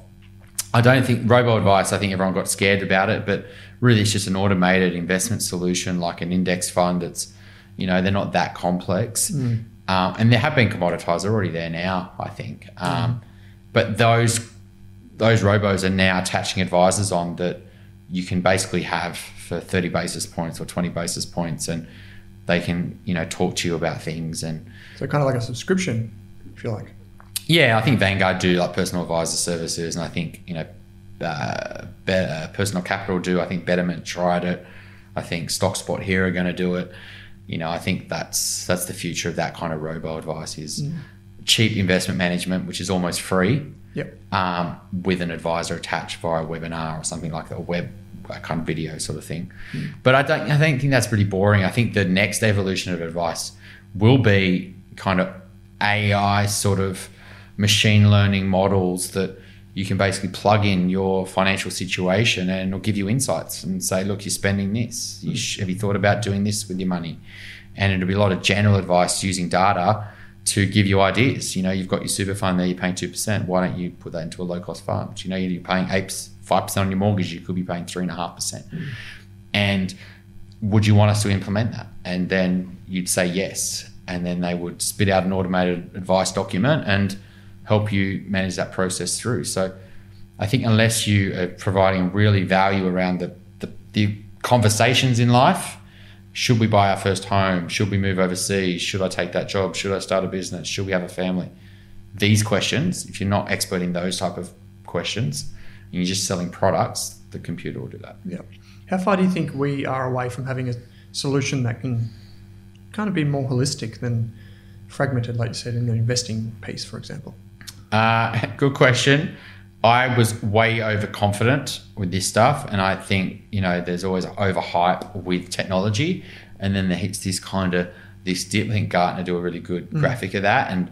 I don't think robo advice. I think everyone got scared about it, but really it's just an automated investment solution like an index fund. That's you know they're not that complex, um, and they have been commoditized. They're already there now. I think, um, but those those robos are now attaching advisors on that you can basically have for 30 basis points or 20 basis points and they can you know talk to you about things and So kind of like a subscription, if you like. yeah i think vanguard do like personal advisor services and i think you know uh, Be- uh, personal capital do i think betterment tried it i think stockspot here are going to do it you know i think that's that's the future of that kind of robo advice is cheap investment management which is almost free Yep. um, with an advisor attached via a webinar or something like that, a web a kind of video sort of thing. But I don't, I don't think that's pretty boring. I think the next evolution of advice will be kind of AI sort of machine learning models that you can basically plug in your financial situation and it'll give you insights and say, look, you're spending this. You hmm. sh- have you thought about doing this with your money? And it'll be a lot of general advice using data to give you ideas. You know, you've got your super fund there, you're paying 2%. Why don't you put that into a low cost fund? You know, you're paying 8, 5% on your mortgage, you could be paying 3.5%. Hmm. And would you want us to implement that? And then you'd say yes. And then they would spit out an automated advice document and help you manage that process through. So I think unless you are providing really value around the, the, the conversations in life, should we buy our first home? Should we move overseas? Should I take that job? Should I start a business? Should we have a family? These questions, if you're not expert in those type of questions, and you're just selling products, the computer will do that. Yeah. How far do you think we are away from having a solution that can kind of be more holistic than fragmented, like you said, in the investing piece, for example? Uh, good question. I was way overconfident with this stuff, and I think you know there's always overhype with technology, and then there hits this kind of this dip. I think Gartner do a really good Mm. graphic of that, and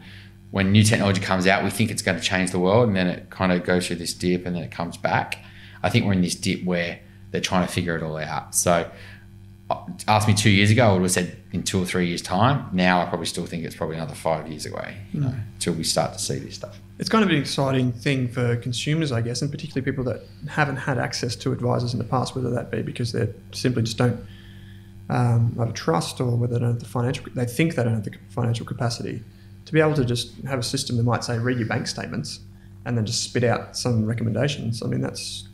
when new technology comes out, we think it's going to change the world, and then it kind of goes through this dip, and then it comes back. I think we're in this dip where they're trying to figure it all out. So, uh, ask me two years ago, I would have said in two or three years' time. Now, I probably still think it's probably another five years away, you know, until we start to see this stuff. It's kind of an exciting thing for consumers, I guess, and particularly people that haven't had access to advisors in the past, whether that be because they simply just don't um, have a trust or whether they don't have the financial, they think they don't have the financial capacity to be able to just have a system that might say, read your bank statements and then just spit out some recommendations. I mean, that's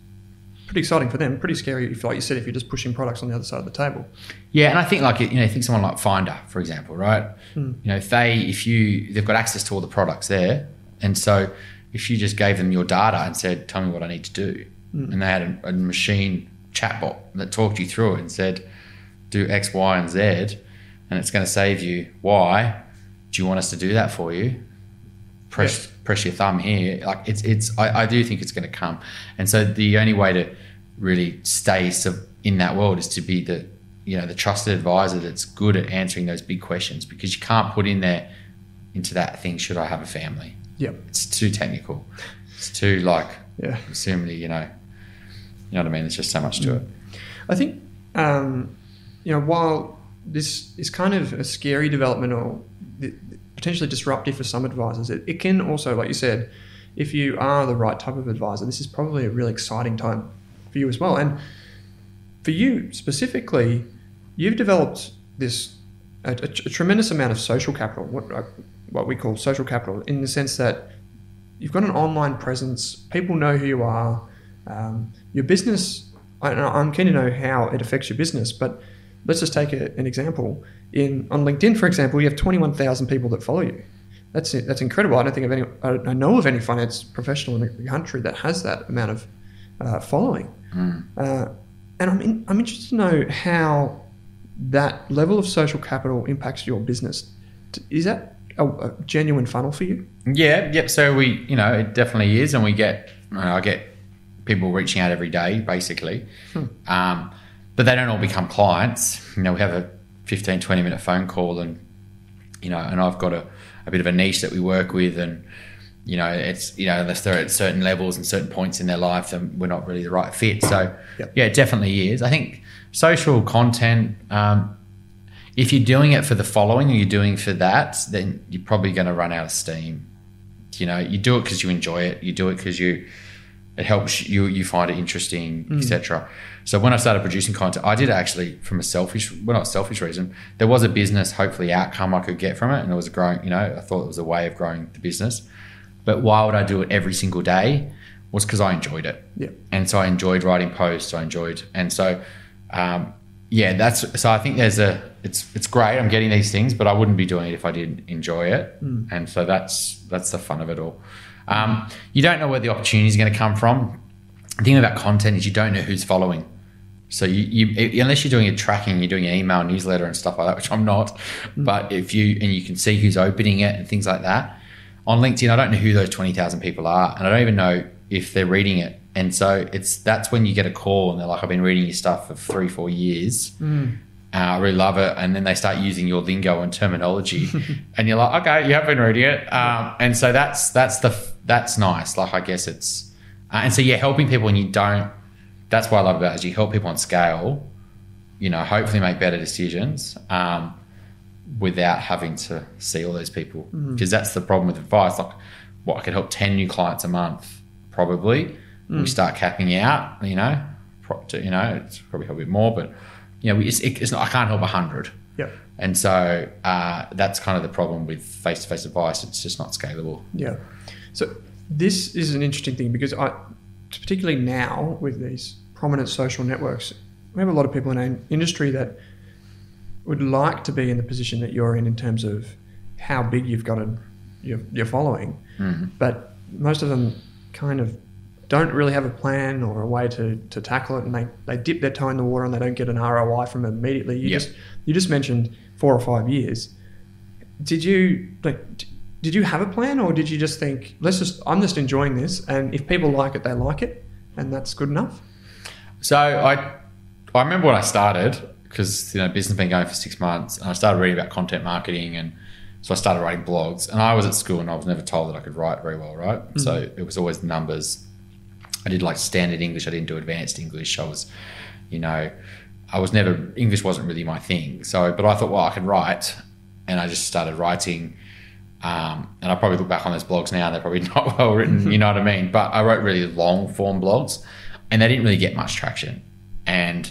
pretty exciting for them, pretty scary, if, like you said, if you're just pushing products on the other side of the table. Yeah, and I think like you know, think someone like Finder, for example, right? Hmm. You know, if they if you they've got access to all the products there, and so if you just gave them your data and said, "Tell me what I need to do," hmm. and they had a, a machine chatbot that talked you through it and said, "Do X, Y, and Z," and it's going to save you Y. Do you want us to do that for you? Press press your thumb here. Like it's it's I, I do think it's going to come, and so the only way to really stay so in that world is to be the you know the trusted advisor that's good at answering those big questions because you can't put in there into that thing should I have a family Yep. it's too technical it's too like Yeah. assumably you know you know what I mean there's just so much to it I think, um, you know, while this is kind of a scary development or potentially disruptive for some advisors, it, it can also, like you said, if you are the right type of advisor, this is probably a really exciting time for you as well. And for you specifically, you've developed this a, a, a tremendous amount of social capital, what uh, what we call social capital, in the sense that you've got an online presence. People know who you are. Um, your business. I, I'm keen to know how it affects your business, but let's just take a, an example. In on LinkedIn, for example, you have 21,000 people that follow you. That's. That's incredible. I don't think of any. I don't- I know of any finance professional in the country that has that amount of uh, following. Uh, and I'm in, I'm interested to know how that level of social capital impacts your business. Is that a, a genuine funnel for you? Yeah, yep. So we, you know, it definitely is, and we get, know, I get people reaching out every day, basically, um, but they don't all become clients. You know, we have a 15, 20 minute phone call, and you know, and I've got a, a bit of a niche that we work with, and you know, it's you know, unless they're at certain levels and certain points in their life, then we're not really the right fit. So, Yep. yeah, it definitely is. I think social content. Um, if you're doing it for the following or you're doing for that, then you're probably going to run out of steam. You know, you do it because you enjoy it. You do it because you it helps you. You find it interesting, etc. So when I started producing content, I did actually from a selfish, well, not selfish reason. There was a business, hopefully, outcome I could get from it, and it was a growing. You know, I thought it was a way of growing the business. But why would I do it every single day? Was because I enjoyed it Yeah. and so I enjoyed writing posts. I enjoyed, and so um, yeah, that's so. I think there's a it's it's great. I'm getting these things, but I wouldn't be doing it if I didn't enjoy it, and so that's that's the fun of it all. Um, you don't know where the opportunity is going to come from. The thing about content is you don't know who's following. So you, you unless you're doing a tracking, you're doing an email newsletter and stuff like that, (laughs) which I'm not. But if you and you can see who's opening it and things like that on LinkedIn, I don't know who those twenty thousand people are, and I don't even know if they're reading it. And so it's that's when you get a call and they're like, "I've been reading your stuff for three, four years. Uh, I really love it." And then they start using your lingo and terminology, (laughs) and you're like, "Okay, you have been reading it." Um, and so that's that's the that's nice. Like I guess it's uh, and so yeah, helping people when you don't. That's what I love about it is you help people on scale. You know, hopefully make better decisions. Um, without having to see all those people because that's the problem with advice like what i could help 10 new clients a month probably we start capping out you know pro- to- you know it's probably a bit more but you know we- it's, it's not i can't help 100 Yeah. and so uh, that's kind of the problem with face-to-face advice. It's just not scalable. Yeah. So this is an interesting thing because I, particularly now with these prominent social networks, we have a lot of people in our industry that would like to be in the position that you're in in terms of how big you've got a, your, your following, but most of them kind of don't really have a plan or a way to, to tackle it and they, they dip their toe in the water and they don't get an ROI from it immediately. You Yep. just you just mentioned four or five years. Did you like did you have a plan, or did you just think, let's just, I'm just enjoying this, and if people like it, they like it, and that's good enough? So I, I remember when I started because you know business been going for six months, and I started reading about content marketing, and so I started writing blogs. And I was at school, and I was never told that I could write very well, right? Mm-hmm. So it was always numbers. I did like standard English. I didn't do advanced English. I was, you know, I was never English wasn't really my thing. So, but I thought, well, I can write, and I just started writing. Um, and I probably look back on those blogs now; they're probably (laughs) not well written. You know what I mean? But I wrote really long form blogs, and they didn't really get much traction. And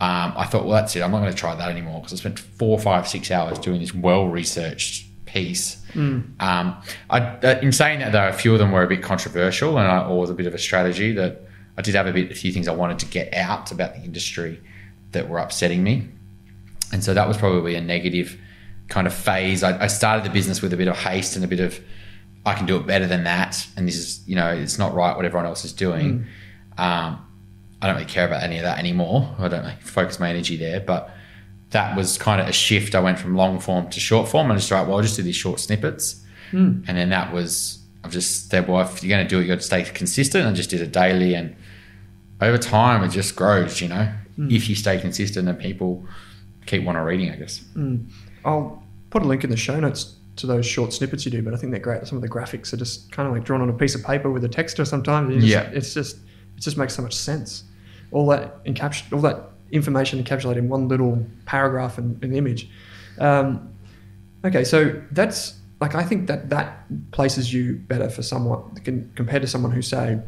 um, I thought, well, that's it. I'm not going to try that anymore because I spent four, five, six hours doing this well researched piece. Mm. Um, I, uh, in saying that, though, a few of them were a bit controversial, and I, or was a bit of a strategy that I did have a bit, a few things I wanted to get out about the industry that were upsetting me. And so that was probably a negative kind of phase. I, I, started the business with a bit of haste and a bit of, I can do it better than that. And this is, you know, it's not right what everyone else is doing. Mm. Um, I don't really care about any of that anymore. I don't focus my energy there. But that was kind of a shift. I went from long form to short form and I just thought, well, I'll just do these short snippets. Mm. And then that was, I've just said, well, if you're going to do it, you got to stay consistent. I just did it daily. And over time, it just grows, you know mm. if you stay consistent and people keep wanting reading, I guess. Mm. I'll put a link in the show notes to those short snippets you do, but I think they're great. Some of the graphics are just kind of like drawn on a piece of paper with a Texta sometimes. Just, yeah. It's just, it just makes so much sense. All that encapsulated, all that information encapsulated in one little paragraph and an image. Um, okay, so that's like I think that that places you better for someone compared to someone who say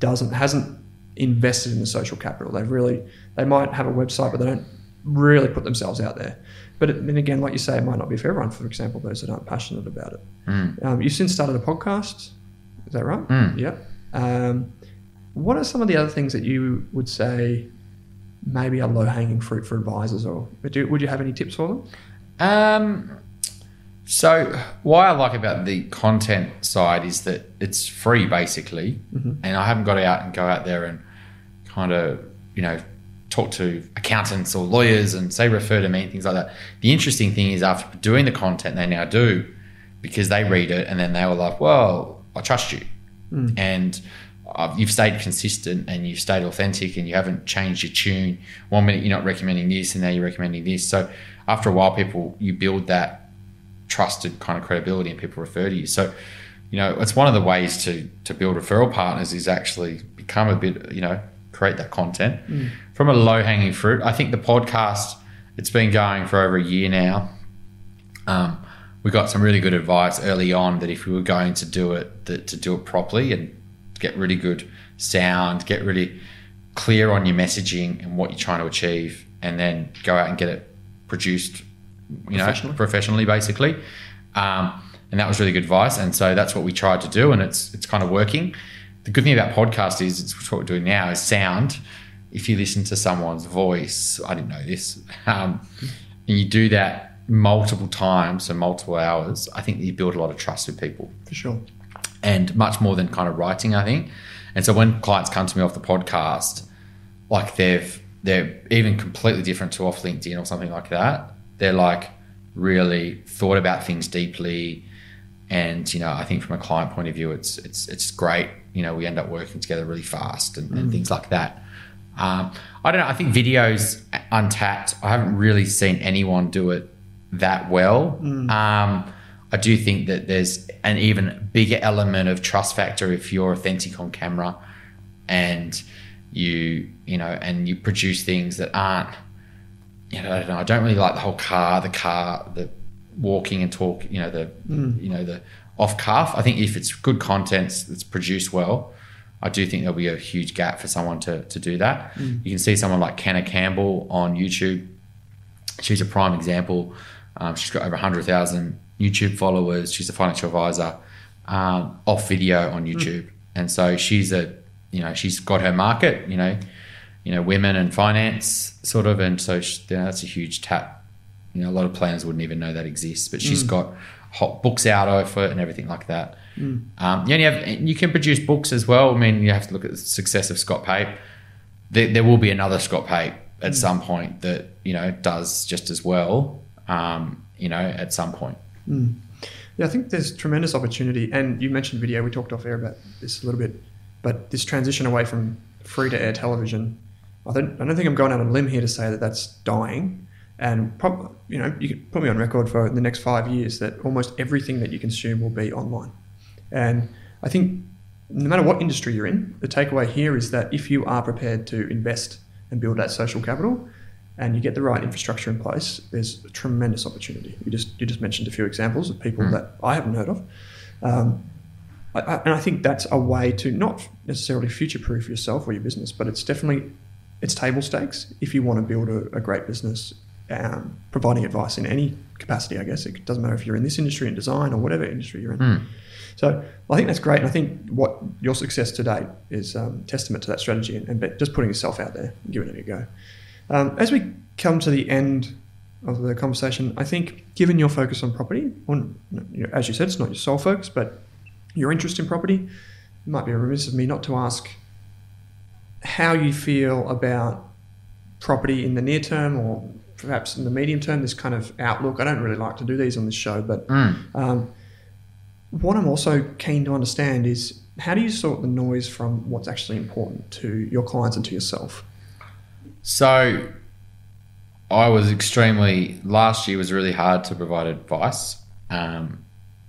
doesn't hasn't invested in the social capital. They've really they might have a website, but they don't really put themselves out there. But then again, like you say, it might not be for everyone. For example, those that aren't passionate about it. Mm. Um, you've since started a podcast. Is that right? Mm. Yeah. Um, what are some of the other things that you would say maybe are low hanging fruit for advisors, or do, would you have any tips for them? Um, so, why I like about the content side is that it's free basically, mm-hmm. and I haven't got out and go out there and kind of, you know, talk to accountants or lawyers and say refer to me and things like that. The interesting thing is after doing the content they now do, because they read it and then they were like, well, I trust you. Mm. And you've stayed consistent and you've stayed authentic and you haven't changed your tune. One minute you're not recommending this and now you're recommending this. So after a while, people, you build that trusted kind of credibility and people refer to you. So, you know, it's one of the ways to to build referral partners is actually become a bit, you know, create that content mm. from a low hanging fruit. I think the podcast it's been going for over a year now. Um, we got some really good advice early on that if we were going to do it, that to do it properly and get really good sound, get really clear on your messaging and what you're trying to achieve, and then go out and get it produced you know, professionally, professionally basically. Um, and that was really good advice. And so that's what we tried to do, and it's it's kind of working. The good thing about podcast is it's what we're doing now is sound. If you listen to someone's voice, I didn't know this, (laughs) um, and you do that multiple times and multiple hours, I think you build a lot of trust with people. For sure. And much more than kind of writing, I think. And so when clients come to me off the podcast, like they've they're even completely different to off LinkedIn or something like that they're like really thought about things deeply. And, you know, I think from a client point of view, it's, it's, it's great. You know, we end up working together really fast and, mm. and things like that. Um, I don't know. I think videos untapped. I haven't really seen anyone do it that well. Mm. Um, I do think that there's an even bigger element of trust factor if you're authentic on camera and you, you know, and you produce things that aren't you know, I don't know. I don't really like the whole car, the car, the walking and talk. You know, the mm. you know the off cuff. I think if it's good content that's produced well, I do think there'll be a huge gap for someone to to do that. Mm. You can see someone like Canna Campbell on YouTube. She's a prime example. Um, she's got over hundred thousand YouTube followers. She's a financial advisor um, off video on mm. YouTube, mm. and so she's a you know she's got her market. You know you know, women and finance sort of. And so she, you know, that's a huge tap. You know, a lot of planners wouldn't even know that exists, but she's mm. got hot books out of it and everything like that. Mm. Um, you only have, you can produce books as well. I mean, you have to look at the success of Scott Pape. There, there will be another Scott Pape at mm. some point that, you know, does just as well, um, you know, at some point. Mm. Yeah, I think there's tremendous opportunity. And you mentioned video. We talked off air about this a little bit, but this transition away from free to air television. I don't, I don't think I'm going out on a limb here to say that that's dying. And prob- you know, you could put me on record for the next five years that almost everything that you consume will be online. And I think no matter what industry you're in, the takeaway here is that if you are prepared to invest and build that social capital, and you get the right infrastructure in place, there's a tremendous opportunity. You just you just mentioned a few examples of people mm. that I haven't heard of, um, I, I, and I think that's a way to not necessarily future-proof yourself or your business, but it's definitely it's table stakes if you want to build a, a great business. Um, providing advice in any capacity, I guess it doesn't matter if you're in this industry in design or whatever industry you're in. Mm. So I think that's great, and I think what your success to date is um, testament to that strategy and, and, just putting yourself out there, and giving it a go. Um, as we come to the end of the conversation, I think given your focus on property, you know, as you said, it's not your sole focus, but your interest in property, it might be remiss of me not to ask how you feel about property in the near term or perhaps in the medium term, this kind of outlook. I don't really like to do these on this show, but mm. um, what I'm also keen to understand is how do you sort the noise from what's actually important to your clients and to yourself? So I was extremely last year was really hard to provide advice. Um,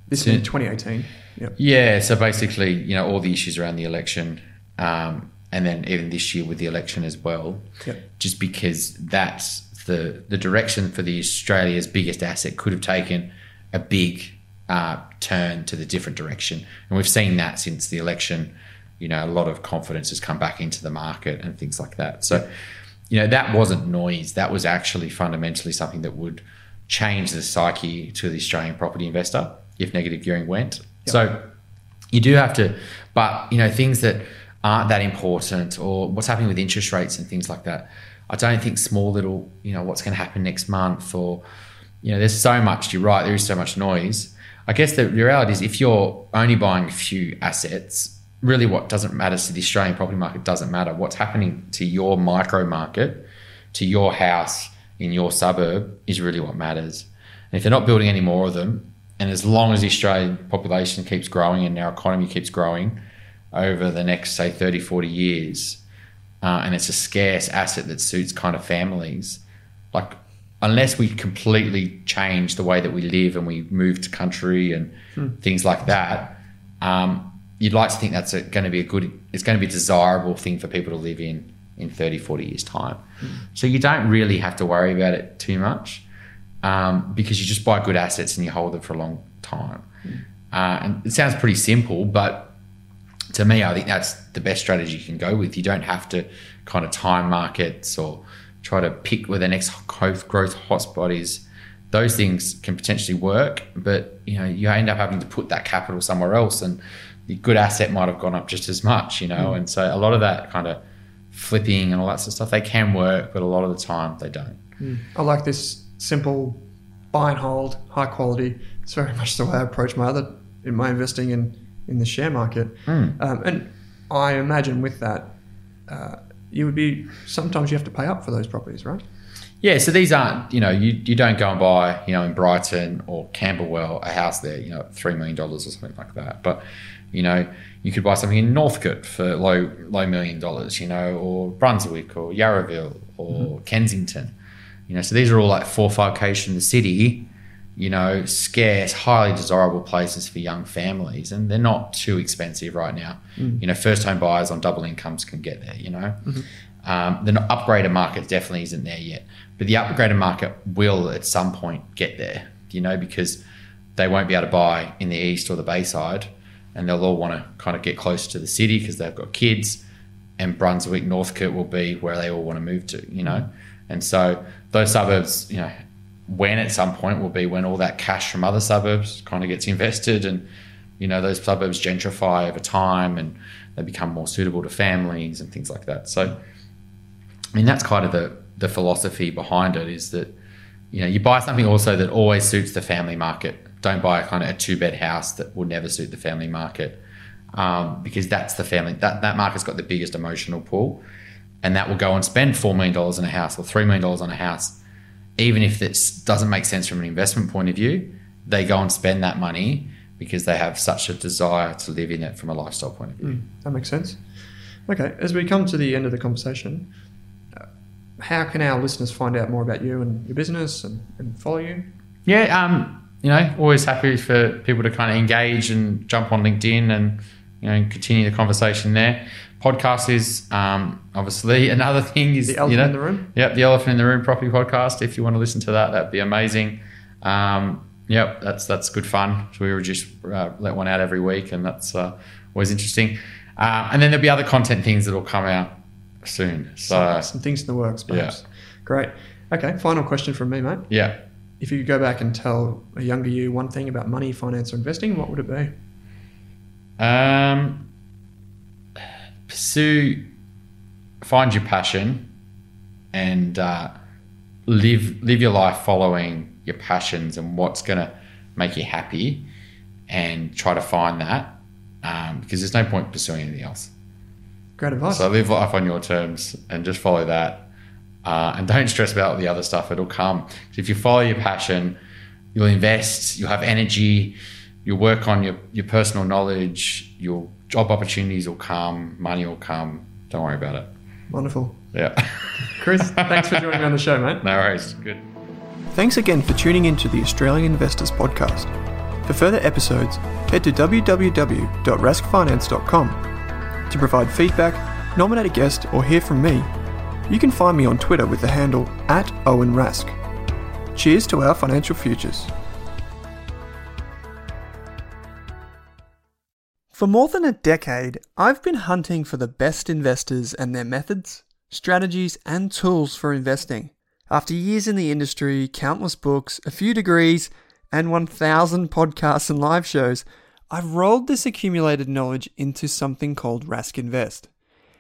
this is 2018. Yep. Yeah. So basically, you know, all the issues around the election, um, and then even this year with the election as well, yep. just because that's the the direction for the Australia's biggest asset could have taken a big uh, turn to the different direction, and we've seen that since the election. You know, a lot of confidence has come back into the market and things like that. So. You know, that wasn't noise. That was actually fundamentally something that would change the psyche to the Australian property investor if negative gearing went. Yep. So you do have to, but you know, things that aren't that important or what's happening with interest rates and things like that. I don't think small little, you know, what's going to happen next month or, you know, there's so much, you're right, there is so much noise. I guess the reality is if you're only buying a few assets, really what doesn't matter to the Australian property market doesn't matter. What's happening to your micro market, to your house in your suburb is really what matters. And if they're not building any more of them, and as long as the Australian population keeps growing and our economy keeps growing over the next, say, 30, 40 years, uh, and it's a scarce asset that suits kind of families, like unless we completely change the way that we live and we move to country and hmm. things like that, um, you'd like to think that's going to be a good, it's going to be a desirable thing for people to live in in 30, 40 years' time. Mm. So you don't really have to worry about it too much um, because you just buy good assets and you hold them for a long time. Mm. Uh, and it sounds pretty simple, but to me, I think that's the best strategy you can go with. You don't have to kind of time markets or try to pick where the next growth hotspot is. Those things can potentially work, but you know you end up having to put that capital somewhere else, and the good asset might have gone up just as much, you know. Mm. And so a lot of that kind of flipping and all that sort of stuff, they can work, but a lot of the time they don't. Mm. I like this simple buy and hold, high quality. It's very (laughs) much the way I approach my other in my investing in in the share market. Mm. Um, and I imagine with that, uh, you would be sometimes you have to pay up for those properties, right? Yeah, so these aren't, you know, you, you don't go and buy, you know, in Brighton or Camberwell a house there, you know, $3 million or something like that. But you know, you could buy something in Northcote for low low million dollars, you know, or Brunswick or Yarraville or mm-hmm. Kensington. You know, so these are all like four or five k's from the city, you know, scarce, highly desirable places for young families, and they're not too expensive right now. Mm. You know, first home buyers on double incomes can get there. You know, mm-hmm. um, the upgraded market definitely isn't there yet, but the upgraded market will at some point get there. You know, because they won't be able to buy in the east or the Bayside and they'll all want to kind of get close to the city because they've got kids. And Brunswick, Northcote will be where they all want to move to, you know. Mm-hmm. And so those suburbs, you know, when at some point will be when all that cash from other suburbs kind of gets invested and you know those suburbs gentrify over time and they become more suitable to families and things like that. So I mean that's kind of the the philosophy behind it is that you know you buy something also that always suits the family market don't buy a kind of a two bed house that will never suit the family market um, because that's the family that that market's got the biggest emotional pull, and that will go and spend four million dollars in a house or three million dollars on a house, even if this doesn't make sense from an investment point of view. they go and spend that money because they have such a desire to live in it from a lifestyle point of view. Mm, that makes sense. Okay, as we come to the end of the conversation, how can our listeners find out more about you and your business and, and follow you? Yeah, um, you know, always happy for people to kind of engage and jump on LinkedIn and you know continue the conversation there. Podcast is um, obviously (laughs) another thing. Is the elephant you know, in the room. Yep, the elephant in the room property podcast. If you want to listen to that, that'd be amazing. Um, yep, that's that's good fun. So we were just uh, let one out every week, and that's uh, always interesting. Uh, and then there'll be other content things that'll come out soon. So some, some things in the works, perhaps. Yeah. Great. Okay, final question from me, mate. Yeah. If you could go back and tell a younger you one thing about money, finance, or investing, what would it be? Um, pursue, find your passion, and uh, live live your life following your passions and what's going to make you happy, and try to find that um, because there's no point pursuing anything else. Great advice. So live life on your terms and just follow that. Uh, and don't stress about the other stuff. It'll come. If you follow your passion, you'll invest, you'll have energy, you'll work on your, your personal knowledge, your job opportunities will come, money will come. Don't worry about it. Wonderful. Yeah. (laughs) Chris, thanks for joining me on the show, mate. No worries. Good. Thanks again for tuning in to the Australian Investors Podcast. For further episodes, head to www.raskfinance.com. To provide feedback, nominate a guest, or hear from me, you can find me on Twitter with the handle at Owen Rask. Cheers to our financial futures. For more than a decade, I've been hunting for the best investors and their methods, strategies, and tools for investing. After years in the industry, countless books, a few degrees, and 1,000 podcasts and live shows, I've rolled this accumulated knowledge into something called Rask Invest.